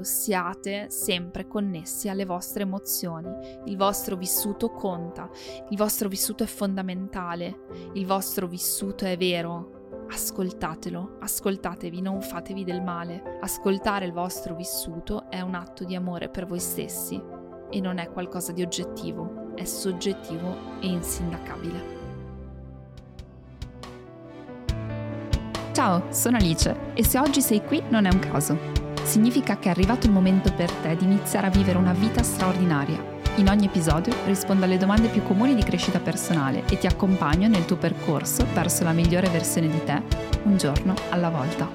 siate sempre connessi alle vostre emozioni. Il vostro vissuto conta, il vostro vissuto è fondamentale, il vostro vissuto è vero. Ascoltatelo, ascoltatevi, non fatevi del male. Ascoltare il vostro vissuto è un atto di amore per voi stessi e non è qualcosa di oggettivo, è soggettivo e insindacabile. Ciao, sono Alice e se oggi sei qui non è un caso significa che è arrivato il momento per te di iniziare a vivere una vita straordinaria. In ogni episodio rispondo alle domande più comuni di crescita personale e ti accompagno nel tuo percorso verso la migliore versione di te, un giorno alla volta.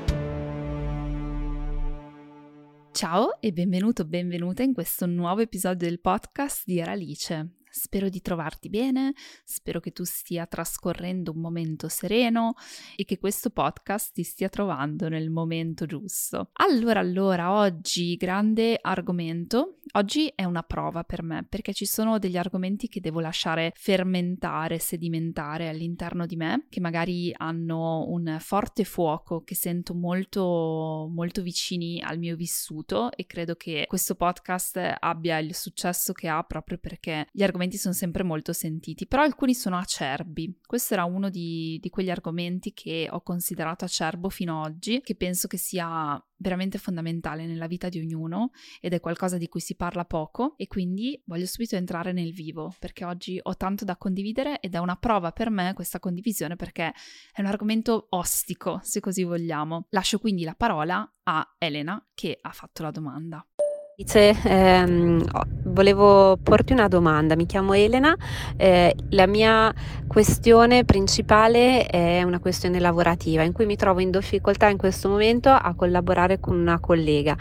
Ciao e benvenuto, benvenuta in questo nuovo episodio del podcast di Eralice. Spero di trovarti bene, spero che tu stia trascorrendo un momento sereno e che questo podcast ti stia trovando nel momento giusto. Allora, allora, oggi grande argomento. Oggi è una prova per me perché ci sono degli argomenti che devo lasciare fermentare, sedimentare all'interno di me, che magari hanno un forte fuoco che sento molto molto vicini al mio vissuto e credo che questo podcast abbia il successo che ha proprio perché gli argomenti argomenti sono sempre molto sentiti, però alcuni sono acerbi. Questo era uno di, di quegli argomenti che ho considerato acerbo fino ad oggi, che penso che sia veramente fondamentale nella vita di ognuno ed è qualcosa di cui si parla poco e quindi voglio subito entrare nel vivo perché oggi ho tanto da condividere ed è una prova per me questa condivisione perché è un argomento ostico se così vogliamo. Lascio quindi la parola a Elena che ha fatto la domanda. Dice, ehm, volevo porti una domanda, mi chiamo Elena, eh, la mia questione principale è una questione lavorativa in cui mi trovo in difficoltà in questo momento a collaborare con una collega.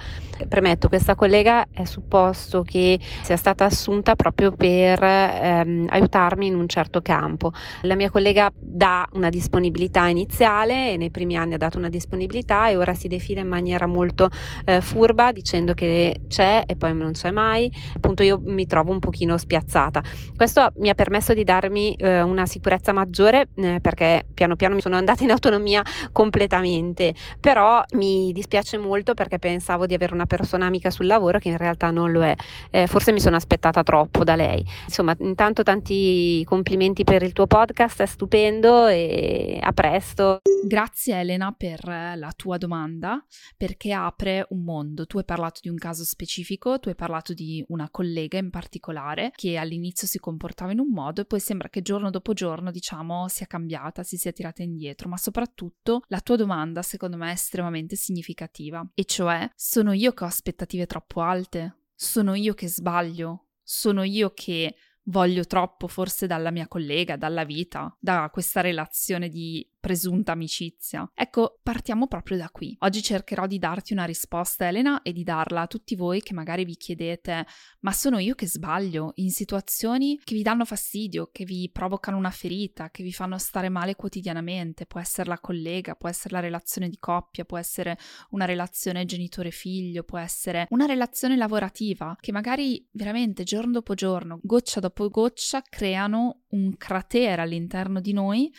Premetto, questa collega è supposto che sia stata assunta proprio per ehm, aiutarmi in un certo campo. La mia collega dà una disponibilità iniziale e nei primi anni ha dato una disponibilità e ora si defila in maniera molto eh, furba dicendo che c'è c'è e poi non c'è mai, appunto io mi trovo un pochino spiazzata. Questo mi ha permesso di darmi eh, una sicurezza maggiore eh, perché piano piano mi sono andata in autonomia completamente, però mi dispiace molto perché pensavo di avere una persona amica sul lavoro che in realtà non lo è, eh, forse mi sono aspettata troppo da lei. Insomma, intanto tanti complimenti per il tuo podcast, è stupendo e a presto. Grazie Elena per la tua domanda perché apre un mondo. Tu hai parlato di un caso specifico specifico, tu hai parlato di una collega in particolare che all'inizio si comportava in un modo e poi sembra che giorno dopo giorno, diciamo, sia cambiata, si sia tirata indietro, ma soprattutto la tua domanda secondo me è estremamente significativa, e cioè sono io che ho aspettative troppo alte? Sono io che sbaglio? Sono io che voglio troppo forse dalla mia collega, dalla vita, da questa relazione di presunta amicizia. Ecco, partiamo proprio da qui. Oggi cercherò di darti una risposta, Elena, e di darla a tutti voi che magari vi chiedete: ma sono io che sbaglio in situazioni che vi danno fastidio, che vi provocano una ferita, che vi fanno stare male quotidianamente? Può essere la collega, può essere la relazione di coppia, può essere una relazione genitore-figlio, può essere una relazione lavorativa, che magari veramente giorno dopo giorno, goccia dopo goccia, creano un cratere all'interno di noi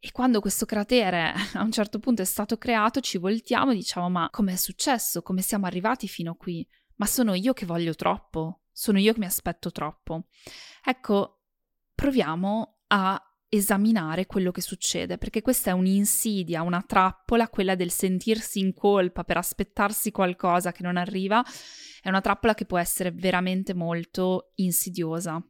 e quando questo cratere a un certo punto è stato creato, ci voltiamo e diciamo: Ma com'è successo? Come siamo arrivati fino a qui? Ma sono io che voglio troppo? Sono io che mi aspetto troppo? Ecco, proviamo a esaminare quello che succede, perché questa è un'insidia, una trappola, quella del sentirsi in colpa per aspettarsi qualcosa che non arriva è una trappola che può essere veramente molto insidiosa,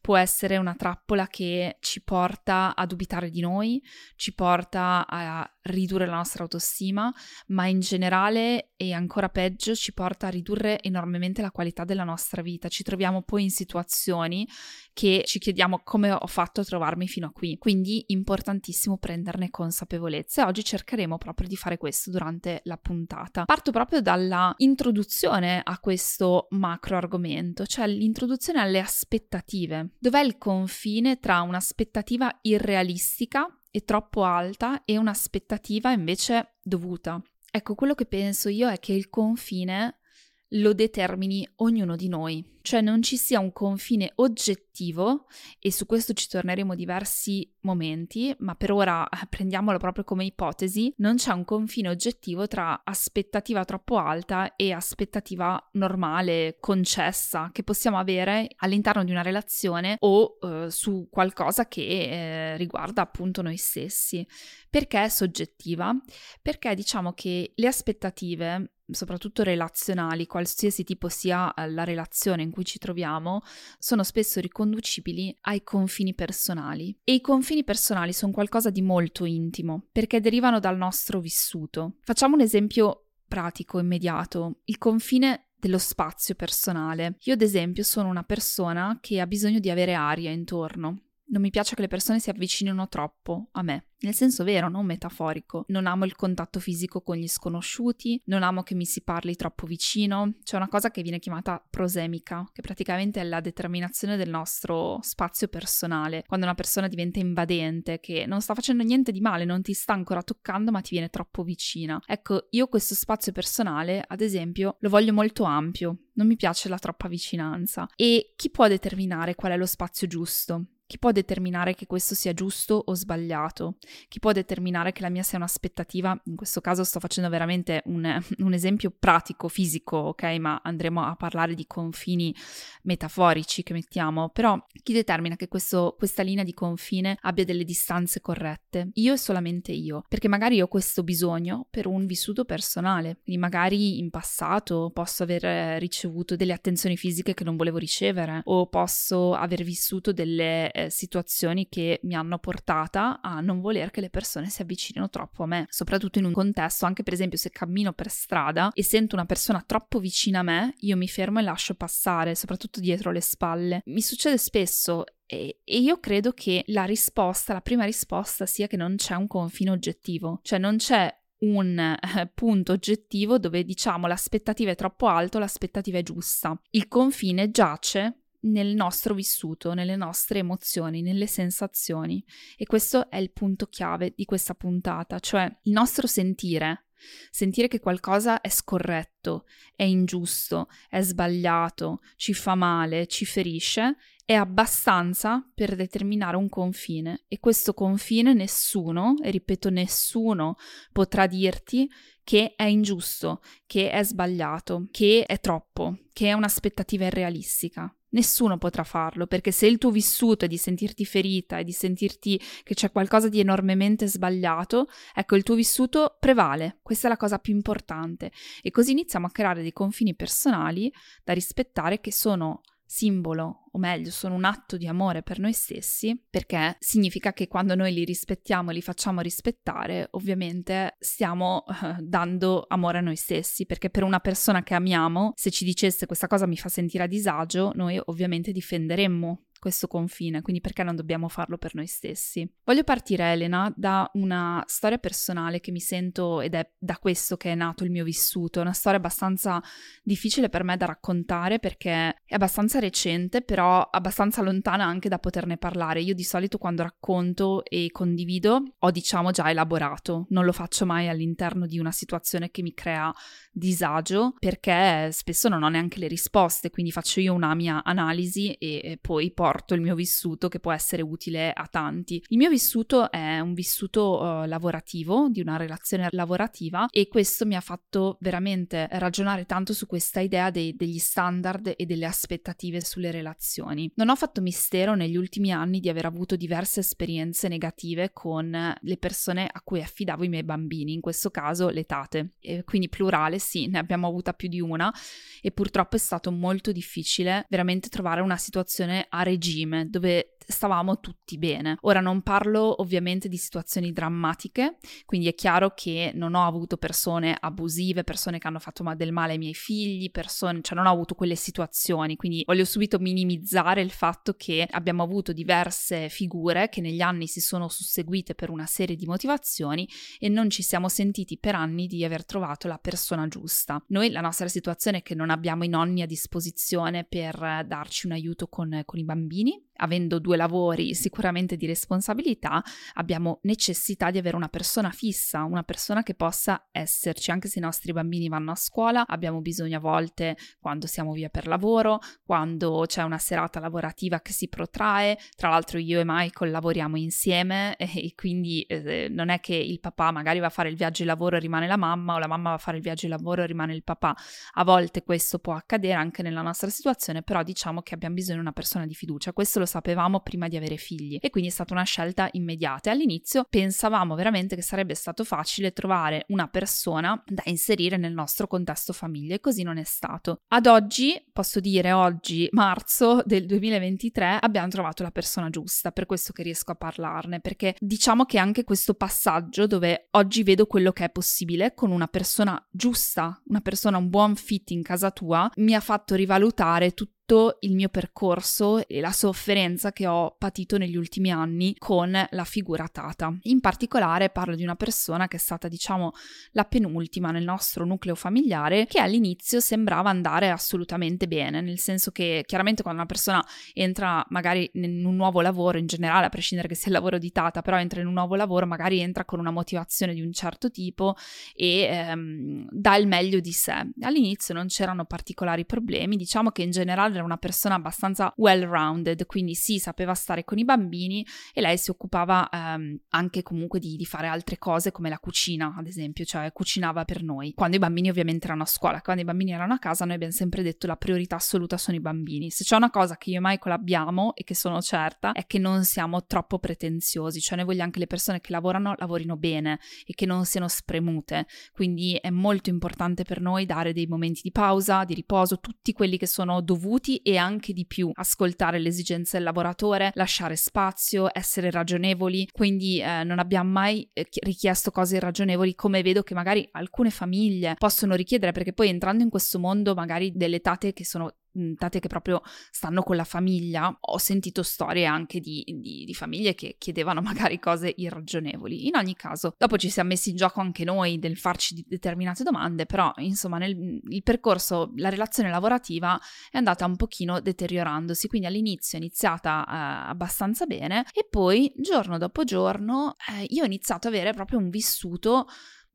può essere una trappola che ci porta a dubitare di noi, ci porta a ridurre la nostra autostima, ma in generale e ancora peggio ci porta a ridurre enormemente la qualità della nostra vita. Ci troviamo poi in situazioni che ci chiediamo come ho fatto a trovarmi fino a qui. Quindi importantissimo prenderne consapevolezza e oggi cercheremo proprio di fare questo durante la puntata. Parto proprio dalla introduzione a questo macro argomento, cioè l'introduzione alle aspettative. Dov'è il confine tra un'aspettativa irrealistica e troppo alta e un'aspettativa invece dovuta? Ecco, quello che penso io è che il confine lo determini ognuno di noi cioè non ci sia un confine oggettivo e su questo ci torneremo diversi momenti, ma per ora eh, prendiamolo proprio come ipotesi, non c'è un confine oggettivo tra aspettativa troppo alta e aspettativa normale, concessa, che possiamo avere all'interno di una relazione o eh, su qualcosa che eh, riguarda appunto noi stessi. Perché è soggettiva? Perché diciamo che le aspettative soprattutto relazionali, qualsiasi tipo sia eh, la relazione in cui ci troviamo, sono spesso riconducibili ai confini personali. E i confini personali sono qualcosa di molto intimo, perché derivano dal nostro vissuto. Facciamo un esempio pratico, immediato. Il confine dello spazio personale. Io ad esempio sono una persona che ha bisogno di avere aria intorno. Non mi piace che le persone si avvicinino troppo a me, nel senso vero, non metaforico. Non amo il contatto fisico con gli sconosciuti, non amo che mi si parli troppo vicino. C'è una cosa che viene chiamata prosemica, che praticamente è la determinazione del nostro spazio personale. Quando una persona diventa invadente, che non sta facendo niente di male, non ti sta ancora toccando, ma ti viene troppo vicina. Ecco, io questo spazio personale, ad esempio, lo voglio molto ampio. Non mi piace la troppa vicinanza. E chi può determinare qual è lo spazio giusto? Chi può determinare che questo sia giusto o sbagliato? Chi può determinare che la mia sia un'aspettativa? In questo caso sto facendo veramente un, un, esempio pratico, fisico, ok? Ma andremo a parlare di confini metaforici che mettiamo. Però chi determina che questo, questa linea di confine abbia delle distanze corrette? Io e solamente io. Perché magari ho questo bisogno per un vissuto personale. Quindi magari in passato posso aver ricevuto delle attenzioni fisiche che non volevo ricevere o posso aver vissuto delle eh, situazioni che mi hanno portata a non voler che le persone si avvicinino troppo a me, soprattutto in un contesto, anche per esempio se cammino per strada e sento una persona troppo vicina a me, io mi fermo e lascio passare, soprattutto dietro le spalle. Mi succede spesso e, io credo che la risposta, la prima risposta sia che non c'è un confine oggettivo, cioè non c'è un eh, punto oggettivo dove diciamo l'aspettativa è troppo alta o l'aspettativa è giusta. Il confine giace nel nostro vissuto, nelle nostre emozioni, nelle sensazioni. E questo è il punto chiave di questa puntata, cioè il nostro sentire. Sentire che qualcosa è scorretto, è ingiusto, è sbagliato, ci fa male, ci ferisce, è abbastanza per determinare un confine e questo confine nessuno, e ripeto nessuno, potrà dirti che è ingiusto, che è sbagliato, che è troppo, che è un'aspettativa irrealistica. Nessuno potrà farlo perché se il tuo vissuto è di sentirti ferita e di sentirti che c'è qualcosa di enormemente sbagliato, ecco il tuo vissuto prevale, questa è la cosa più importante e così iniziamo a creare dei confini personali da rispettare che sono simbolo, o meglio, sono un atto di amore per noi stessi, perché significa che quando noi li rispettiamo e li facciamo rispettare, ovviamente stiamo uh, dando amore a noi stessi, perché per una persona che amiamo, se ci dicesse questa cosa mi fa sentire a disagio, noi ovviamente difenderemmo questo confine, quindi perché non dobbiamo farlo per noi stessi? Voglio partire, Elena, da una storia personale che mi sento ed è da questo che è nato il mio vissuto, una storia abbastanza difficile per me da raccontare perché è abbastanza recente, però abbastanza lontana anche da poterne parlare. Io di solito quando racconto e condivido ho diciamo già elaborato, non lo faccio mai all'interno di una situazione che mi crea disagio perché spesso non ho neanche le risposte, quindi faccio io una mia analisi e poi porto il mio vissuto che può essere utile a tanti. Il mio vissuto è un vissuto uh, lavorativo, di una relazione lavorativa e questo mi ha fatto veramente ragionare tanto su questa idea dei, degli standard e delle aspettative sulle relazioni. Non ho fatto mistero negli ultimi anni di aver avuto diverse esperienze negative con le persone a cui affidavo i miei bambini, in questo caso le tate, e quindi plurale sì, ne abbiamo avuta più di una e purtroppo è stato molto difficile veramente trovare una situazione a regime dove stavamo tutti bene. Ora non parlo ovviamente di situazioni drammatiche, quindi è chiaro che non ho avuto persone abusive, persone che hanno fatto del male ai miei figli, persone, cioè non ho avuto quelle situazioni, quindi voglio subito minimizzare il fatto che abbiamo avuto diverse figure che negli anni si sono susseguite per una serie di motivazioni e non ci siamo sentiti per anni di aver trovato la persona giusta. Noi la nostra situazione è che non abbiamo i nonni a disposizione per darci un aiuto con, con i bambini avendo due lavori sicuramente di responsabilità, abbiamo necessità di avere una persona fissa, una persona che possa esserci, anche se i nostri bambini vanno a scuola, abbiamo bisogno a volte quando siamo via per lavoro, quando c'è una serata lavorativa che si protrae, tra l'altro io e Michael lavoriamo insieme e quindi eh, non è che il papà magari va a fare il viaggio di lavoro e rimane la mamma o la mamma va a fare il viaggio di lavoro e rimane il papà. A volte questo può accadere anche nella nostra situazione, però diciamo che abbiamo bisogno di una persona di fiducia. Questo lo sapevamo prima di avere figli e quindi è stata una scelta immediata. All'inizio pensavamo veramente che sarebbe stato facile trovare una persona da inserire nel nostro contesto famiglia e così non è stato. Ad oggi, posso dire oggi, marzo del 2023, abbiamo trovato la persona giusta, per questo che riesco a parlarne, perché diciamo che anche questo passaggio dove oggi vedo quello che è possibile con una persona giusta, una persona, un buon fit in casa tua, mi ha fatto rivalutare tutto tutto il mio percorso e la sofferenza che ho patito negli ultimi anni con la figura Tata. In particolare parlo di una persona che è stata, diciamo, la penultima nel nostro nucleo familiare, che all'inizio sembrava andare assolutamente bene, nel senso che chiaramente quando una persona entra magari in un nuovo lavoro, in generale, a prescindere che sia il lavoro di Tata, però entra in un nuovo lavoro, magari entra con una motivazione di un certo tipo e ehm, dà il meglio di sé. All'inizio non c'erano particolari problemi, diciamo che in generale era una persona abbastanza well-rounded, quindi sì, sapeva stare con i bambini e lei si occupava ehm, anche comunque di, di, fare altre cose come la cucina, ad esempio, cioè cucinava per noi. Quando i bambini ovviamente erano a scuola, quando i bambini erano a casa, noi abbiamo sempre detto la priorità assoluta sono i bambini. Se c'è una cosa che io e Michael abbiamo e che sono certa è che non siamo troppo pretenziosi, cioè noi vogliamo che le persone che lavorano lavorino bene e che non siano spremute. Quindi è molto importante per noi dare dei momenti di pausa, di riposo, tutti quelli che sono dovuti e anche di più, ascoltare le esigenze del lavoratore, lasciare spazio, essere ragionevoli, quindi eh, non abbiamo mai eh, richiesto cose irragionevoli come vedo che magari alcune famiglie possono richiedere perché poi entrando in questo mondo magari delle tate che sono tate che proprio stanno con la famiglia, ho sentito storie anche di, di, di, famiglie che chiedevano magari cose irragionevoli. In ogni caso, dopo ci siamo messi in gioco anche noi del farci determinate domande, però insomma nel il percorso, la relazione lavorativa è andata un pochino deteriorandosi, quindi all'inizio è iniziata eh, abbastanza bene e poi giorno dopo giorno eh, io ho iniziato ad avere proprio un vissuto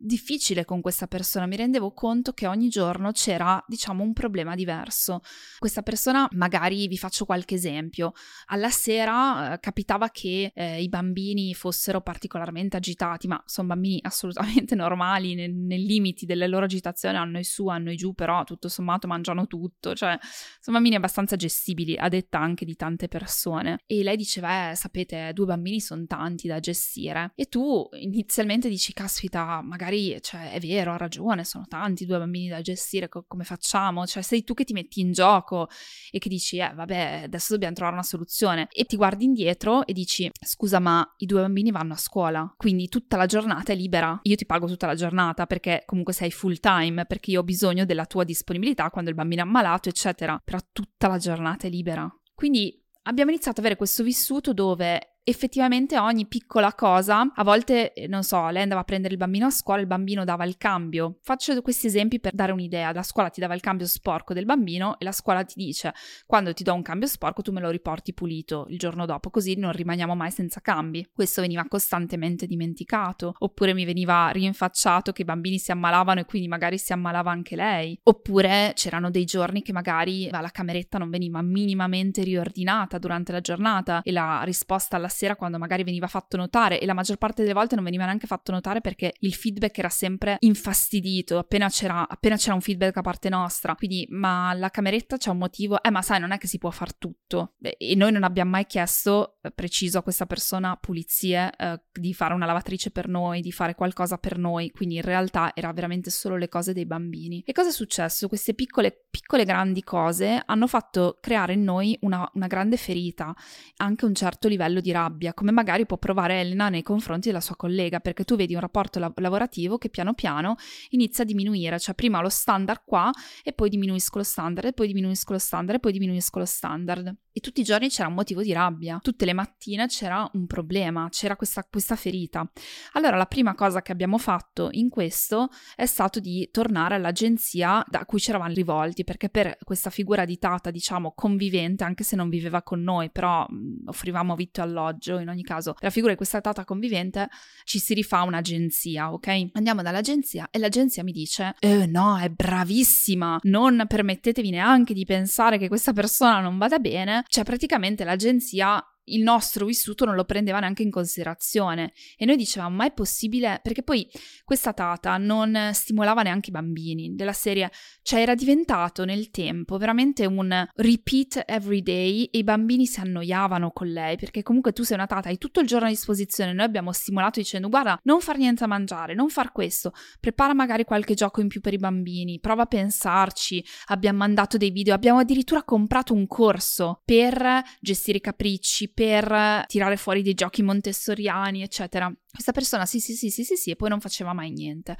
difficile con questa persona, mi rendevo conto che ogni giorno c'era, diciamo, un problema diverso. Questa persona, magari vi faccio qualche esempio, alla sera eh, capitava che eh, i bambini fossero particolarmente agitati, ma sono bambini assolutamente normali, nei, nei limiti delle loro agitazioni, hanno i su, hanno i giù, però tutto sommato mangiano tutto, cioè sono bambini abbastanza gestibili, a detta anche di tante persone. E lei diceva, eh, sapete, due bambini sono tanti da gestire. E tu inizialmente dici, caspita, magari magari, cioè, è vero, ha ragione, sono tanti due bambini da gestire, co- come facciamo? Cioè, sei tu che ti metti in gioco e che dici, eh, vabbè, adesso dobbiamo trovare una soluzione. E ti guardi indietro e dici, scusa, ma i due bambini vanno a scuola, quindi tutta la giornata è libera. Io ti pago tutta la giornata perché comunque sei full time, perché io ho bisogno della tua disponibilità quando il bambino è ammalato, eccetera. Però tutta la giornata è libera. Quindi abbiamo iniziato ad avere questo vissuto dove effettivamente ogni piccola cosa, a volte, eh, non so, lei andava a prendere il bambino a scuola, il bambino dava il cambio. Faccio questi esempi per dare un'idea. La scuola ti dava il cambio sporco del bambino e la scuola ti dice, quando ti do un cambio sporco tu me lo riporti pulito il giorno dopo, così non rimaniamo mai senza cambi. Questo veniva costantemente dimenticato. Oppure mi veniva rinfacciato che i bambini si ammalavano e quindi magari si ammalava anche lei. Oppure c'erano dei giorni che magari la cameretta non veniva minimamente riordinata durante la giornata e la risposta alla sera quando magari veniva fatto notare e la maggior parte delle volte non veniva neanche fatto notare perché il feedback era sempre infastidito appena c'era, appena c'era un feedback da parte nostra. Quindi, ma la cameretta c'è un motivo, eh ma sai non è che si può far tutto e noi non abbiamo mai chiesto eh, preciso a questa persona pulizie, eh, di fare una lavatrice per noi, di fare qualcosa per noi, quindi in realtà era veramente solo le cose dei bambini. E cosa è successo? Queste piccole, piccole grandi cose hanno fatto creare in noi una, una grande ferita, anche un certo livello di rabbia rabbia, come magari può provare Elena nei confronti della sua collega, perché tu vedi un rapporto la- lavorativo che piano piano inizia a diminuire, cioè prima lo standard qua e poi diminuisco lo standard e poi diminuisco lo standard e poi diminuisco lo standard. E tutti i giorni c'era un motivo di rabbia, tutte le mattine c'era un problema, c'era questa, questa ferita. Allora la prima cosa che abbiamo fatto in questo è stato di tornare all'agenzia da cui ci eravamo rivolti, perché per questa figura di tata, diciamo, convivente, anche se non viveva con noi, però offrivamo vitto e alloggio, in ogni caso, la figura di questa tata convivente ci si rifà un'agenzia, ok? Andiamo dall'agenzia e l'agenzia mi dice, eh no, è bravissima, non permettetevi neanche di pensare che questa persona non vada bene, cioè praticamente l'agenzia il nostro vissuto non lo prendeva neanche in considerazione. E noi dicevamo ma è possibile? Perché poi questa tata non stimolava neanche i bambini della serie. Cioè era diventato nel tempo veramente un repeat every day e i bambini si annoiavano con lei perché comunque tu sei una tata hai tutto il giorno a disposizione noi abbiamo stimolato dicendo guarda non far niente a mangiare non far questo prepara magari qualche gioco in più per i bambini prova a pensarci abbiamo mandato dei video abbiamo addirittura comprato un corso per gestire i capricci per tirare fuori dei giochi montessoriani, eccetera. Questa persona sì, sì, sì, sì, sì, sì, e poi non faceva mai niente.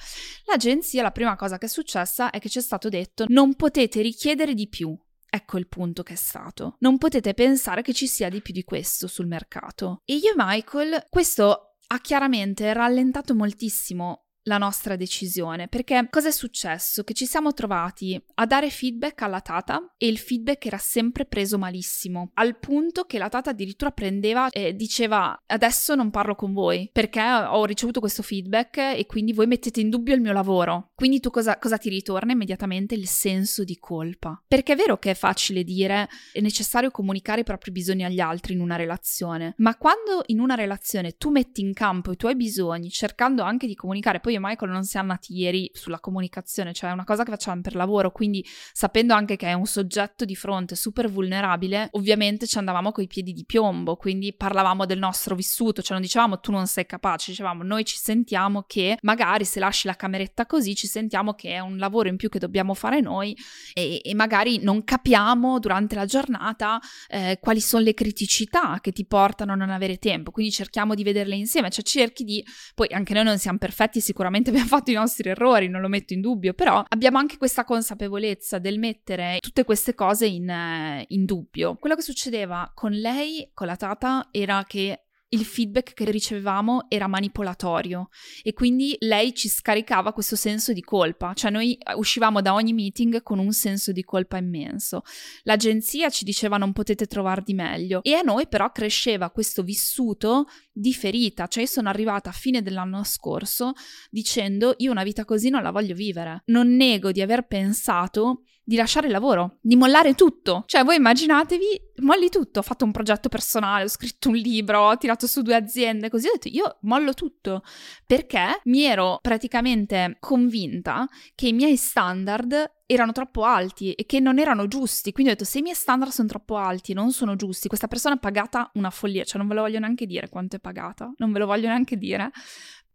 L'agenzia, la prima cosa che è successa è che ci è stato detto non potete richiedere di più. Ecco il punto che è stato. Non potete pensare che ci sia di più di questo sul mercato. E io e Michael, questo ha chiaramente rallentato moltissimo la nostra decisione, perché cosa è successo? Che ci siamo trovati a dare feedback alla Tata e il feedback era sempre preso malissimo, al punto che la Tata addirittura prendeva e diceva adesso non parlo con voi perché ho ricevuto questo feedback e quindi voi mettete in dubbio il mio lavoro. Quindi tu cosa, cosa ti ritorna immediatamente? Il senso di colpa. Perché è vero che è facile dire è necessario comunicare i propri bisogni agli altri in una relazione, ma quando in una relazione tu metti in campo i tuoi bisogni cercando anche di comunicare poi io e Michael non siamo nati ieri sulla comunicazione, cioè è una cosa che facciamo per lavoro, quindi sapendo anche che è un soggetto di fronte super vulnerabile, ovviamente ci andavamo coi piedi di piombo, quindi parlavamo del nostro vissuto, cioè non dicevamo tu non sei capace, dicevamo noi ci sentiamo che magari se lasci la cameretta così ci sentiamo che è un lavoro in più che dobbiamo fare noi e, e magari non capiamo durante la giornata eh, quali sono le criticità che ti portano a non avere tempo, quindi cerchiamo di vederle insieme, cioè cerchi di, poi anche noi non siamo perfetti sicuramente, sicuramente abbiamo fatto i nostri errori, non lo metto in dubbio, però abbiamo anche questa consapevolezza del mettere tutte queste cose in, eh, in dubbio. Quello che succedeva con lei, con la Tata, era che il feedback che ricevevamo era manipolatorio e quindi lei ci scaricava questo senso di colpa, cioè noi eh, uscivamo da ogni meeting con un senso di colpa immenso. L'agenzia ci diceva non potete trovar di meglio e a noi però cresceva questo vissuto di ferita, cioè io sono arrivata a fine dell'anno scorso dicendo io una vita così non la voglio vivere. Non nego di aver pensato di lasciare il lavoro, di mollare tutto. Cioè, voi immaginatevi, molli tutto. Ho fatto un progetto personale, ho scritto un libro, ho tirato su due aziende, così ho detto io mollo tutto perché mi ero praticamente convinta che i miei standard erano troppo alti e che non erano giusti. Quindi ho detto: se i miei standard sono troppo alti non sono giusti, questa persona è pagata una follia, cioè non ve lo voglio neanche dire quanto è pagata, non ve lo voglio neanche dire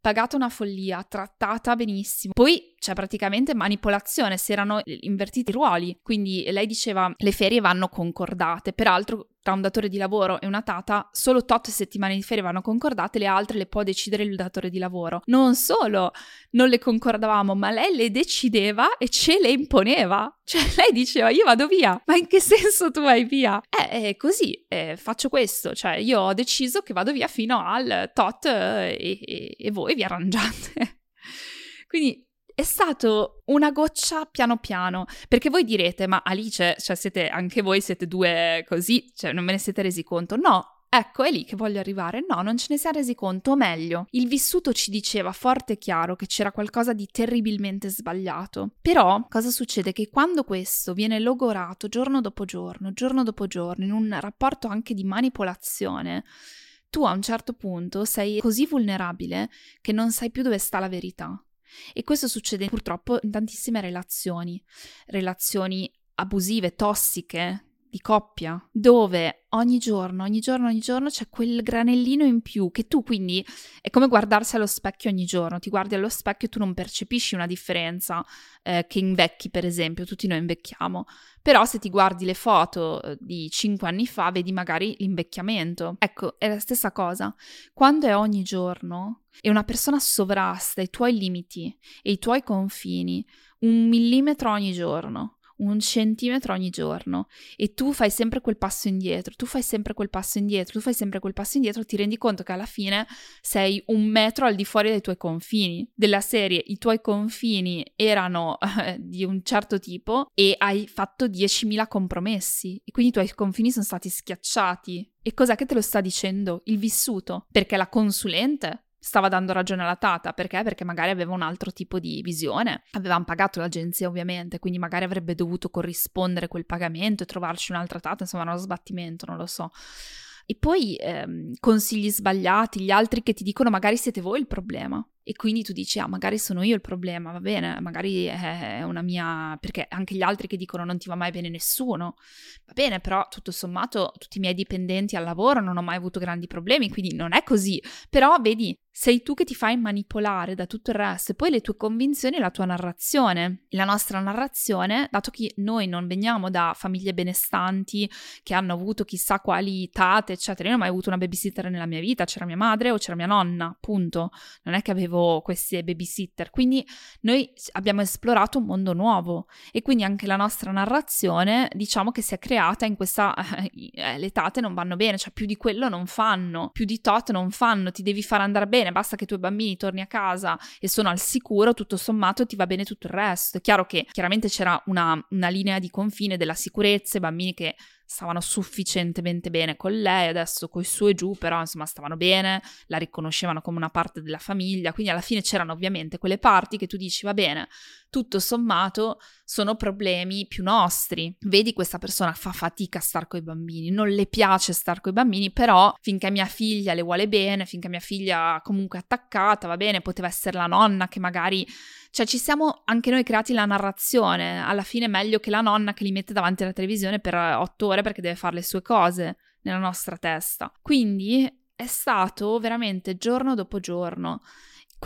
pagata una follia, trattata benissimo. Poi c'è praticamente manipolazione, si erano invertiti i ruoli, quindi lei diceva le ferie vanno concordate, peraltro tra un datore di lavoro e una tata solo tot settimane di ferie vanno concordate, le altre le può decidere il datore di lavoro. Non solo non le concordavamo, ma lei le decideva e ce le imponeva. Cioè lei diceva io vado via, ma in che senso tu vai via? Eh, è così, eh, faccio questo, cioè io ho deciso che vado via fino al tot eh, e, e voi vi arrangiate. Quindi è stato una goccia piano piano, perché voi direte, ma Alice, cioè siete anche voi siete due così, cioè non ve ne siete resi conto? No, Ecco, è lì che voglio arrivare. No, non ce ne si è resi conto, o meglio, il vissuto ci diceva forte e chiaro che c'era qualcosa di terribilmente sbagliato. Però cosa succede? Che quando questo viene logorato giorno dopo giorno, giorno dopo giorno, in un rapporto anche di manipolazione, tu a un certo punto sei così vulnerabile che non sai più dove sta la verità. E questo succede purtroppo in tantissime relazioni, relazioni abusive, tossiche, di coppia, dove ogni giorno, ogni giorno, ogni giorno c'è quel granellino in più che tu quindi è come guardarsi allo specchio ogni giorno, ti guardi allo specchio e tu non percepisci una differenza eh, che invecchi per esempio, tutti noi invecchiamo, però se ti guardi le foto eh, di cinque anni fa vedi magari l'invecchiamento. Ecco, è la stessa cosa. Quando è ogni giorno e una persona sovrasta i tuoi limiti e i tuoi confini un millimetro ogni giorno, un centimetro ogni giorno e tu fai sempre quel passo indietro, tu fai sempre quel passo indietro, tu fai sempre quel passo indietro, ti rendi conto che alla fine sei un metro al di fuori dei tuoi confini. Della serie i tuoi confini erano eh, di un certo tipo e hai fatto 10.000 compromessi e quindi i tuoi confini sono stati schiacciati. E cos'è che te lo sta dicendo? Il vissuto. Perché la consulente stava dando ragione alla Tata, perché? Perché magari aveva un altro tipo di visione. Avevamo pagato l'agenzia ovviamente, quindi magari avrebbe dovuto corrispondere quel pagamento e trovarci un'altra Tata, insomma uno sbattimento, non lo so. E poi ehm, consigli sbagliati, gli altri che ti dicono magari siete voi il problema. E quindi tu dici, ah, magari sono io il problema, va bene, magari è una mia... perché anche gli altri che dicono non ti va mai bene nessuno, va bene, però tutto sommato tutti i miei dipendenti al lavoro non ho mai avuto grandi problemi, quindi non è così. Però vedi, sei tu che ti fai manipolare da tutto il resto e poi le tue convinzioni e la tua narrazione. La nostra narrazione, dato che noi non veniamo da famiglie benestanti che hanno avuto chissà quali tate, eccetera, io non ho mai avuto una babysitter nella mia vita, c'era mia madre o c'era mia nonna, punto. Non è che avevo queste babysitter, quindi noi abbiamo esplorato un mondo nuovo e quindi anche la nostra narrazione, diciamo che si è creata in questa eh, le tate non vanno bene, cioè più di quello non fanno, più di tot non fanno, ti devi far andare bene, basta che i tuoi bambini torni a casa e sono al sicuro, tutto sommato ti va bene tutto il resto. È chiaro che chiaramente c'era una, una linea di confine della sicurezza, i bambini che stavano sufficientemente bene con lei, adesso coi su e giù, però insomma stavano bene, la riconoscevano come una parte della famiglia, quindi alla fine c'erano ovviamente quelle parti che tu dici va bene, tutto sommato sono problemi più nostri. Vedi questa persona fa fatica a star con i bambini, non le piace star con i bambini, però finché mia figlia le vuole bene, finché mia figlia comunque è attaccata, va bene, poteva essere la nonna che magari cioè ci siamo anche noi creati la narrazione, alla fine meglio che la nonna che li mette davanti alla televisione per otto ore perché deve fare le sue cose nella nostra testa. Quindi è stato veramente giorno dopo giorno.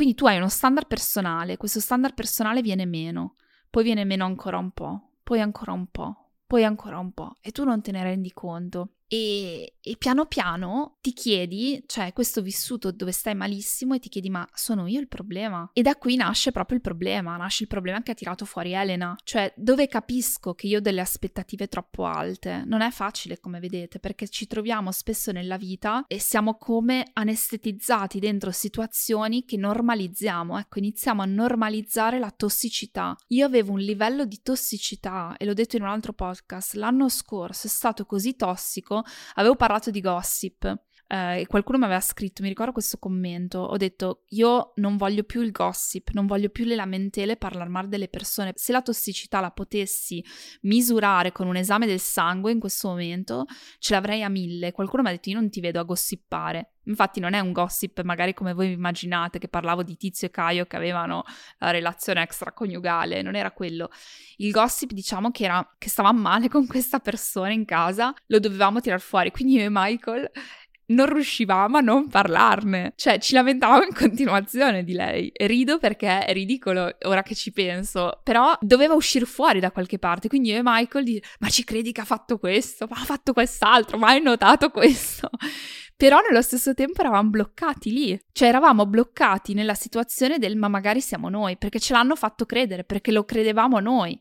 Quindi tu hai uno standard personale, questo standard personale viene meno, poi viene meno ancora un po', poi ancora un po', poi ancora un po', e tu non te ne rendi conto. E, e, piano piano ti chiedi, cioè questo vissuto dove stai malissimo e ti chiedi ma sono io il problema? E da qui nasce proprio il problema, nasce il problema che ha tirato fuori Elena, cioè dove capisco che io ho delle aspettative troppo alte. Non è facile come vedete perché ci troviamo spesso nella vita e siamo come anestetizzati dentro situazioni che normalizziamo, ecco iniziamo a normalizzare la tossicità. Io avevo un livello di tossicità e l'ho detto in un altro podcast, l'anno scorso è stato così tossico avevo parlato di gossip eh, qualcuno mi aveva scritto, mi ricordo questo commento, ho detto io non voglio più il gossip, non voglio più le lamentele parlare male delle persone. Se la tossicità la potessi misurare con un esame del sangue in questo momento, ce l'avrei a mille. Qualcuno mi ha detto io non ti vedo a gossipare. Infatti non è un gossip magari come voi immaginate che parlavo di Tizio e Caio che avevano la relazione extraconiugale, non era quello. Il gossip diciamo che era che stavamo male con questa persona in casa, lo dovevamo tirar fuori, quindi io e Michael non riuscivamo a non parlarne. Cioè, ci lamentavamo in continuazione di lei. Rido perché è ridicolo ora che ci penso. Però doveva uscire fuori da qualche parte. Quindi io e Michael di ma ci credi che ha fatto questo? Ma ha fatto quest'altro? Ma hai notato questo? Però nello stesso tempo eravamo bloccati lì. Cioè, eravamo bloccati nella situazione del ma magari siamo noi, perché ce l'hanno fatto credere, perché lo credevamo noi.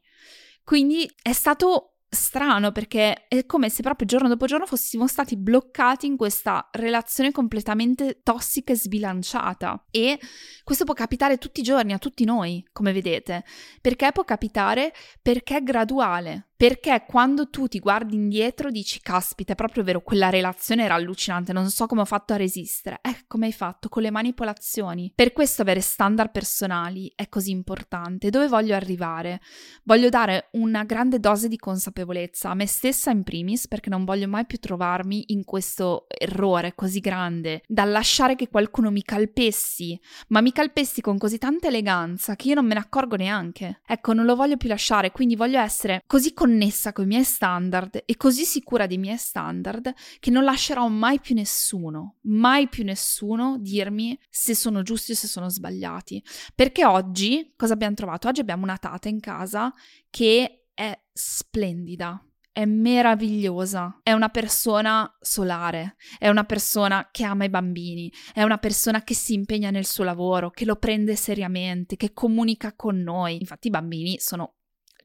Quindi è stato strano perché è come se proprio giorno dopo giorno fossimo stati bloccati in questa relazione completamente tossica e sbilanciata e questo può capitare tutti i giorni a tutti noi, come vedete. Perché può capitare? Perché è graduale. Perché quando tu ti guardi indietro dici, caspita, è proprio vero, quella relazione era allucinante, non so come ho fatto a resistere. Eh, come hai fatto? Con le manipolazioni. Per questo avere standard personali è così importante. Dove voglio arrivare? Voglio dare una grande dose di consapevolezza a me stessa in primis, perché non voglio mai più trovarmi in questo errore così grande, da lasciare che qualcuno mi calpessi, ma mi calpessi con così tanta eleganza che io non me ne accorgo neanche. Ecco, non lo voglio più lasciare, quindi voglio essere così con connessa con i miei standard e così sicura dei miei standard che non lascerò mai più nessuno, mai più nessuno dirmi se sono giusti o se sono sbagliati. Perché oggi cosa abbiamo trovato? Oggi abbiamo una tata in casa che è splendida, è meravigliosa, è una persona solare, è una persona che ama i bambini, è una persona che si impegna nel suo lavoro, che lo prende seriamente, che comunica con noi. Infatti i bambini sono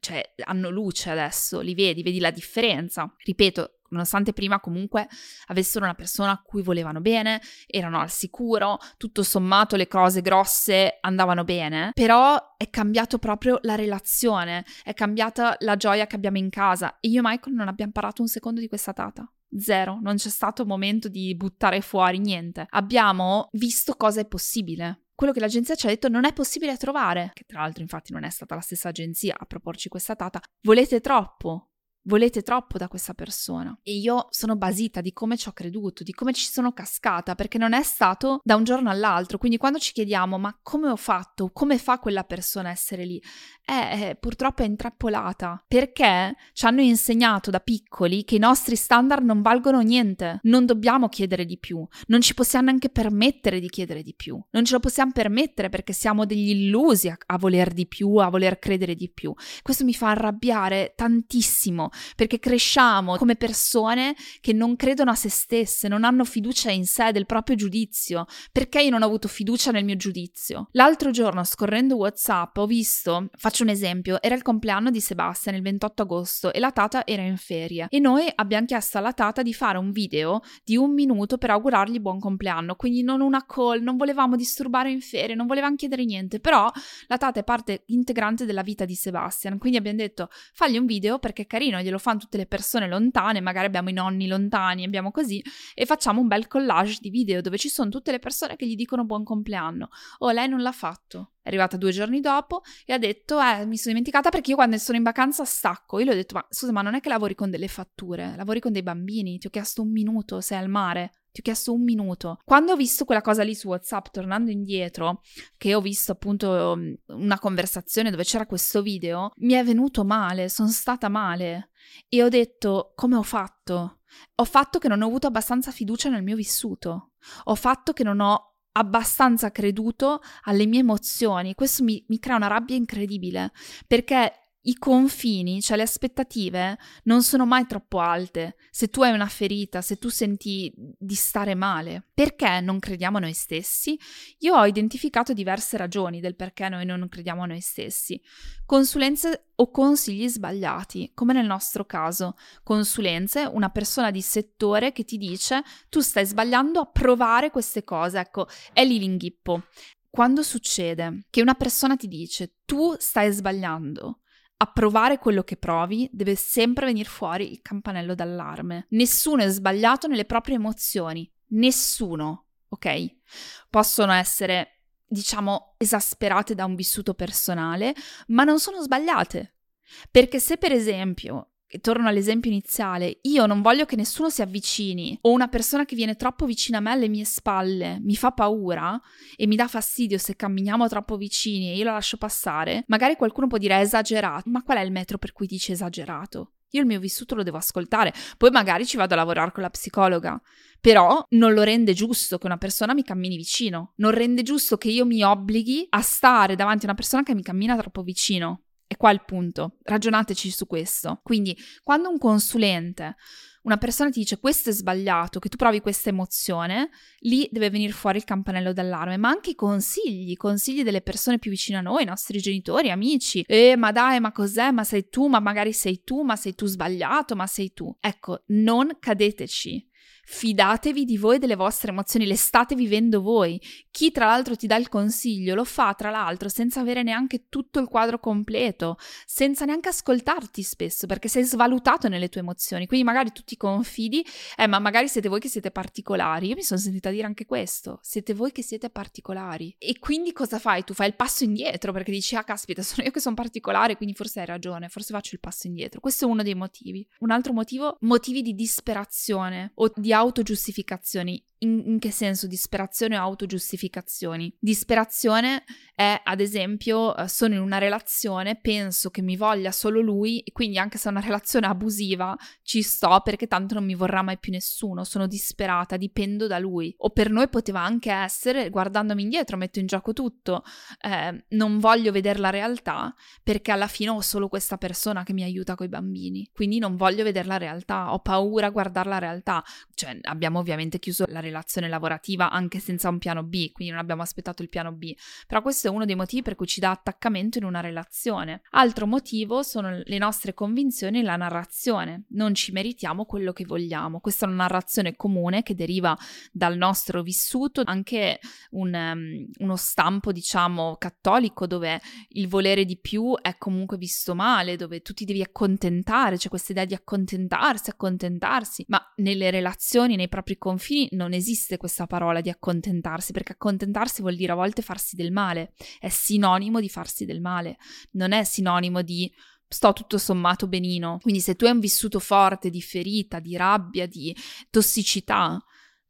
cioè hanno luce adesso, li vedi, vedi la differenza. Ripeto, nonostante prima comunque avessero una persona a cui volevano bene, erano al sicuro, tutto sommato le cose grosse andavano bene, però è cambiato proprio la relazione, è cambiata la gioia che abbiamo in casa e io e Michael non abbiamo parlato un secondo di questa tata. Zero, non c'è stato momento di buttare fuori niente. Abbiamo visto cosa è possibile quello che l'agenzia ci ha detto non è possibile trovare, che tra l'altro infatti non è stata la stessa agenzia a proporci questa data, volete troppo, volete troppo da questa persona. E io sono basita di come ci ho creduto, di come ci sono cascata, perché non è stato da un giorno all'altro. Quindi quando ci chiediamo ma come ho fatto, come fa quella persona a essere lì, eh, eh, purtroppo è intrappolata, perché ci hanno insegnato da piccoli che i nostri standard non valgono niente, non dobbiamo chiedere di più, non ci possiamo neanche permettere di chiedere di più, non ce lo possiamo permettere perché siamo degli illusi a, a voler di più, a voler credere di più. Questo mi fa arrabbiare tantissimo perché cresciamo come persone che non credono a se stesse, non hanno fiducia in sé, del proprio giudizio. Perché io non ho avuto fiducia nel mio giudizio? L'altro giorno, scorrendo WhatsApp, ho visto, faccio un esempio, era il compleanno di Sebastian il 28 agosto e la tata era in ferie e noi abbiamo chiesto alla tata di fare un video di un minuto per augurargli buon compleanno, quindi non una call, non volevamo disturbare in ferie, non volevamo chiedere niente, però la tata è parte integrante della vita di Sebastian, quindi abbiamo detto fagli un video perché è carino, glielo fanno tutte le persone lontane, magari abbiamo i nonni lontani, abbiamo così, e facciamo un bel collage di video dove ci sono tutte le persone che gli dicono buon compleanno. Oh, lei non l'ha fatto. È arrivata due giorni dopo e ha detto, eh, mi sono dimenticata perché io quando sono in vacanza stacco. Io le ho detto, ma scusa, ma non è che lavori con delle fatture, lavori con dei bambini, ti ho chiesto un minuto, sei al mare. Ti ho chiesto un minuto. Quando ho visto quella cosa lì su WhatsApp, tornando indietro, che ho visto appunto mm, una conversazione dove c'era questo video, mi è venuto male, sono stata male. E ho detto, come ho fatto? Ho fatto che non ho avuto abbastanza fiducia nel mio vissuto. Ho fatto che non ho abbastanza creduto alle mie emozioni. Questo mi, mi crea una rabbia incredibile perché i confini, cioè le aspettative, non sono mai troppo alte. Se tu hai una ferita, se tu senti di stare male, perché non crediamo a noi stessi? Io ho identificato diverse ragioni del perché noi non crediamo a noi stessi. Consulenze o consigli sbagliati, come nel nostro caso. Consulenze, una persona di settore che ti dice tu stai sbagliando a provare queste cose. Ecco, è lì l'inghippo. Quando succede che una persona ti dice tu stai sbagliando, a provare quello che provi deve sempre venire fuori il campanello d'allarme. Nessuno è sbagliato nelle proprie emozioni, nessuno, ok? Possono essere, diciamo, esasperate da un vissuto personale, ma non sono sbagliate. Perché se per esempio torno all'esempio iniziale, io non voglio che nessuno si avvicini o una persona che viene troppo vicina a me alle mie spalle mi fa paura e mi dà fastidio se camminiamo troppo vicini e io la lascio passare, magari qualcuno può dire esagerato, ma qual è il metro per cui dici esagerato? Io il mio vissuto lo devo ascoltare, poi magari ci vado a lavorare con la psicologa, però non lo rende giusto che una persona mi cammini vicino, non rende giusto che io mi obblighi a stare davanti a una persona che mi cammina troppo vicino. È qua il punto, ragionateci su questo. Quindi, quando un consulente, una persona ti dice questo è sbagliato, che tu provi questa emozione, lì deve venire fuori il campanello d'allarme, ma anche i consigli, i consigli delle persone più vicine a noi, i nostri genitori, amici. Eh, ma dai, ma cos'è? Ma sei tu? Ma magari sei tu? Ma sei tu sbagliato? Ma sei tu? Ecco, non cadeteci Fidatevi di voi e delle vostre emozioni, le state vivendo voi. Chi tra l'altro ti dà il consiglio lo fa tra l'altro senza avere neanche tutto il quadro completo, senza neanche ascoltarti spesso perché sei svalutato nelle tue emozioni. Quindi magari tu ti confidi, eh ma magari siete voi che siete particolari. Io mi sono sentita dire anche questo, siete voi che siete particolari. E quindi cosa fai? Tu fai il passo indietro perché dici ah caspita sono io che sono particolare quindi forse hai ragione, forse faccio il passo indietro. Questo è uno dei motivi. Un altro motivo, motivi di disperazione o di autogiustificazioni. In, in che senso disperazione o autogiustificazioni? Disperazione è, ad esempio, eh, sono in una relazione, penso che mi voglia solo lui e quindi anche se è una relazione abusiva ci sto perché tanto non mi vorrà mai più nessuno, sono disperata, dipendo da lui. O per noi poteva anche essere, guardandomi indietro, metto in gioco tutto, eh, non voglio vedere la realtà perché alla fine ho solo questa persona che mi aiuta con i bambini, quindi non voglio vedere la realtà, ho paura a guardare la realtà. Cioè abbiamo ovviamente chiuso la relazione lavorativa anche senza un piano B, quindi non abbiamo aspettato il piano B, però questo è uno dei motivi per cui ci dà attaccamento in una relazione. Altro motivo sono le nostre convinzioni e la narrazione. Non ci meritiamo quello che vogliamo. Questa è una narrazione comune che deriva dal nostro vissuto, anche un, um, uno stampo, diciamo, cattolico dove il volere di più è comunque visto male, dove tu ti devi accontentare, c'è questa idea di accontentarsi, accontentarsi, ma nelle relazioni, nei propri confini non esiste questa parola di accontentarsi, perché accontentarsi vuol dire a volte farsi del male, è sinonimo di farsi del male, non è sinonimo di sto tutto sommato benino. Quindi se tu hai un vissuto forte di ferita, di rabbia, di tossicità,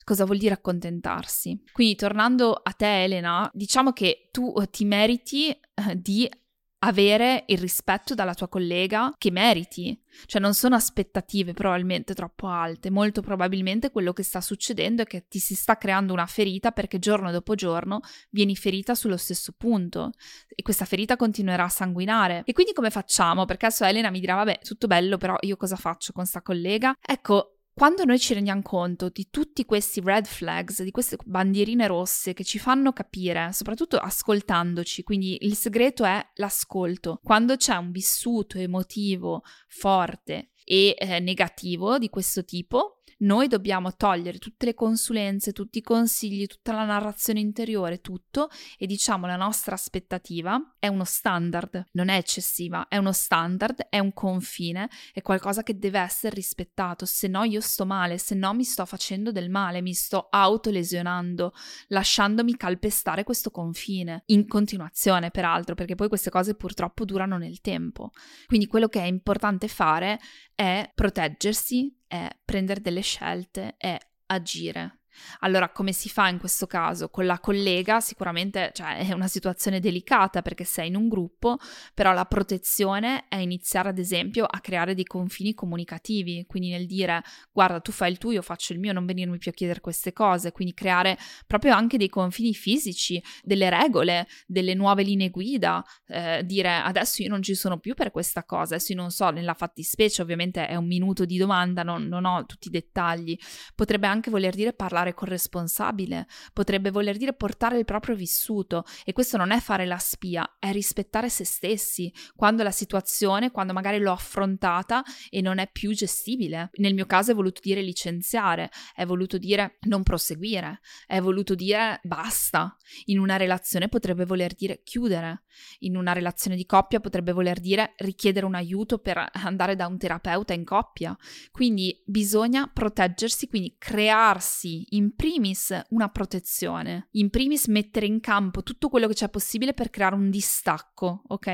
cosa vuol dire accontentarsi? Quindi tornando a te Elena, diciamo che tu ti meriti eh, di avere il rispetto dalla tua collega che meriti. Cioè non sono aspettative probabilmente troppo alte, molto probabilmente quello che sta succedendo è che ti si sta creando una ferita perché giorno dopo giorno vieni ferita sullo stesso punto e questa ferita continuerà a sanguinare. E quindi come facciamo? Perché adesso Elena mi dirà vabbè tutto bello però io cosa faccio con sta collega? Ecco, quando noi ci rendiamo conto di tutti questi red flags, di queste bandierine rosse che ci fanno capire, soprattutto ascoltandoci, quindi il segreto è l'ascolto. Quando c'è un vissuto emotivo forte e eh, negativo di questo tipo, noi dobbiamo togliere tutte le consulenze, tutti i consigli, tutta la narrazione interiore, tutto. E diciamo la nostra aspettativa è uno standard, non è eccessiva, è uno standard, è un confine, è qualcosa che deve essere rispettato, se no io sto male, se no mi sto facendo del male, mi sto autolesionando, lasciandomi calpestare questo confine, in continuazione peraltro, perché poi queste cose purtroppo durano nel tempo. Quindi quello che è importante fare è proteggersi, è prendere delle scelte, è agire. Allora, come si fa in questo caso? Con la collega sicuramente cioè, è una situazione delicata perché sei in un gruppo, però la protezione è iniziare ad esempio a creare dei confini comunicativi, quindi nel dire guarda tu fai il tuo, io faccio il mio, non venirmi più a chiedere queste cose, quindi creare proprio anche dei confini fisici, delle regole, delle nuove linee guida, eh, dire adesso io non ci sono più per questa cosa, adesso io non so, nella fattispecie ovviamente è un minuto di domanda, non, non ho tutti i dettagli, potrebbe anche voler dire parlare parlare con responsabile, potrebbe voler dire portare il proprio vissuto e questo non è fare la spia, è rispettare se stessi quando la situazione, quando magari l'ho affrontata e non è più gestibile. Nel mio caso è voluto dire licenziare, è voluto dire non proseguire, è voluto dire basta. In una relazione potrebbe voler dire chiudere, in una relazione di coppia potrebbe voler dire richiedere un aiuto per andare da un terapeuta in coppia. Quindi bisogna proteggersi, quindi crearsi in primis una protezione, in primis mettere in campo tutto quello che c'è possibile per creare un distacco, ok?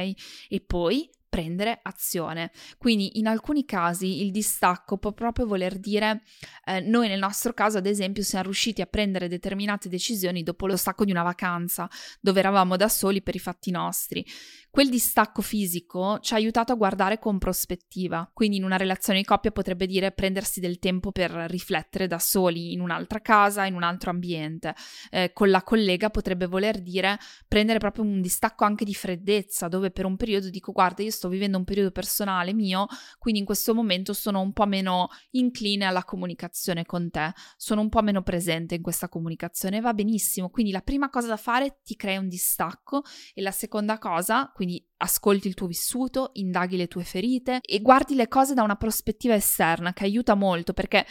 E poi prendere azione. Quindi in alcuni casi il distacco può proprio voler dire eh, noi nel nostro caso ad esempio siamo riusciti a prendere determinate decisioni dopo lo stacco di una vacanza dove eravamo da soli per i fatti nostri. Quel distacco fisico ci ha aiutato a guardare con prospettiva, quindi in una relazione di coppia potrebbe dire prendersi del tempo per riflettere da soli in un'altra casa, in un altro ambiente. Eh, con la collega potrebbe voler dire prendere proprio un distacco anche di freddezza, dove per un periodo dico guarda io sto vivendo un periodo personale mio, quindi in questo momento sono un po' meno incline alla comunicazione con te, sono un po' meno presente in questa comunicazione, va benissimo. Quindi la prima cosa da fare ti crea un distacco e la seconda cosa, quindi ascolti il tuo vissuto, indaghi le tue ferite e guardi le cose da una prospettiva esterna che aiuta molto perché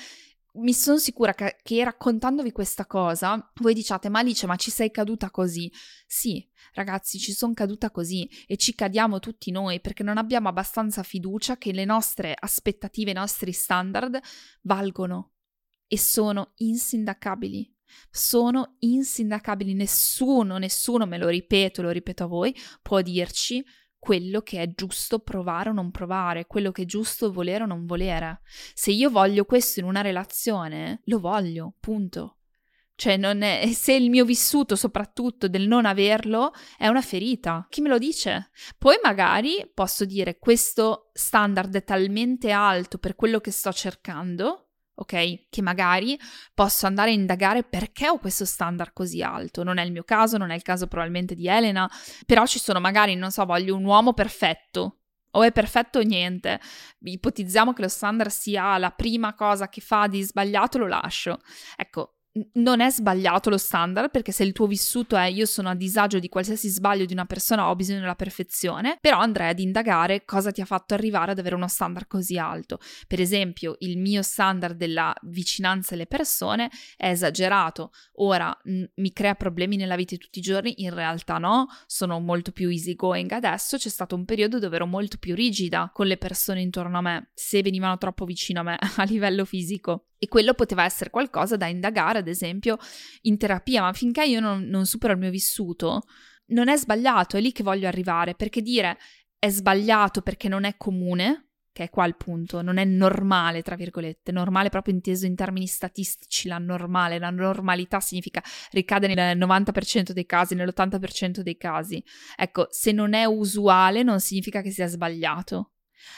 mi sono sicura che, che, raccontandovi questa cosa voi diciate ma Alice ma ci sei caduta così sì ragazzi ci sono caduta così e ci cadiamo tutti noi perché non abbiamo abbastanza fiducia che le nostre aspettative i nostri standard valgono e sono insindacabili sono insindacabili. Nessuno, nessuno, me lo ripeto, lo ripeto a voi, può dirci quello che è giusto provare o non provare, quello che è giusto volere o non volere. Se io voglio questo in una relazione, lo voglio, punto. Cioè, è, se il mio vissuto, soprattutto del non averlo, è una ferita, chi me lo dice? Poi magari posso dire questo standard è talmente alto per quello che sto cercando ok? Che magari posso andare a indagare perché ho questo standard così alto. Non è il mio caso, non è il caso probabilmente di Elena, però ci sono magari, non so, voglio un uomo perfetto. O è perfetto o niente. Ipotizziamo che lo standard sia la prima cosa che fa di sbagliato, lo lascio. Ecco, non è sbagliato lo standard perché se il tuo vissuto è io sono a disagio di qualsiasi sbaglio di una persona ho bisogno della perfezione, però andrei ad indagare cosa ti ha fatto arrivare ad avere uno standard così alto. Per esempio, il mio standard della vicinanza alle persone è esagerato. Ora m- mi crea problemi nella vita di tutti i giorni? In realtà no, sono molto più easy going adesso. C'è stato un periodo dove ero molto più rigida con le persone intorno a me, se venivano troppo vicino a me a livello fisico. E quello poteva essere qualcosa da indagare, ad esempio, in terapia, ma finché io non, non supero il mio vissuto, non è sbagliato, è lì che voglio arrivare, perché dire è sbagliato perché non è comune, che è qua il punto, non è normale, tra virgolette, normale proprio inteso in termini statistici, la normale, la normalità significa ricade nel 90% dei casi, nell'80% dei casi. Ecco, se non è usuale non significa che sia sbagliato.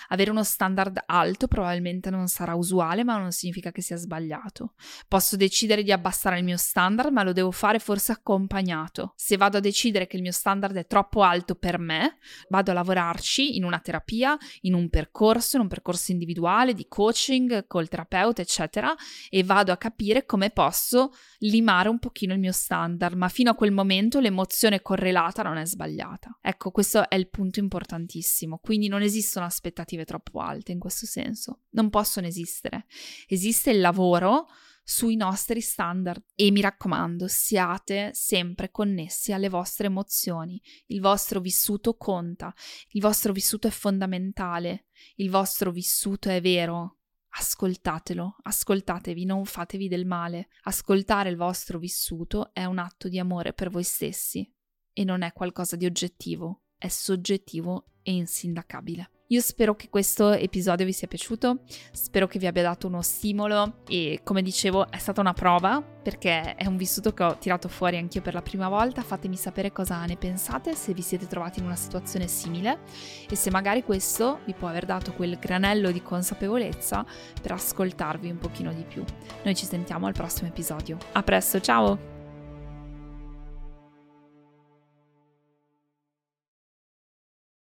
Avere uno standard alto probabilmente non sarà usuale, ma non significa che sia sbagliato. Posso decidere di abbassare il mio standard, ma lo devo fare forse accompagnato. Se vado a decidere che il mio standard è troppo alto per me, vado a lavorarci in una terapia, in un percorso, in un percorso individuale di coaching col terapeuta, eccetera, e vado a capire come posso limare un pochino il mio standard, ma fino a quel momento l'emozione correlata non è sbagliata. Ecco, questo è il punto importantissimo. Quindi non esistono aspettative aspettative troppo alte in questo senso. Non possono esistere. Esiste il lavoro sui nostri standard e mi raccomando, siate sempre connessi alle vostre emozioni. Il vostro vissuto conta, il vostro vissuto è fondamentale, il vostro vissuto è vero. Ascoltatelo, ascoltatevi, non fatevi del male. Ascoltare il vostro vissuto è un atto di amore per voi stessi e non è qualcosa di oggettivo, è soggettivo e insindacabile. Io spero che questo episodio vi sia piaciuto, spero che vi abbia dato uno stimolo e come dicevo è stata una prova perché è un vissuto che ho tirato fuori anch'io per la prima volta, fatemi sapere cosa ne pensate, se vi siete trovati in una situazione simile e se magari questo vi può aver dato quel granello di consapevolezza per ascoltarvi un pochino di più. Noi ci sentiamo al prossimo episodio. A presto, ciao!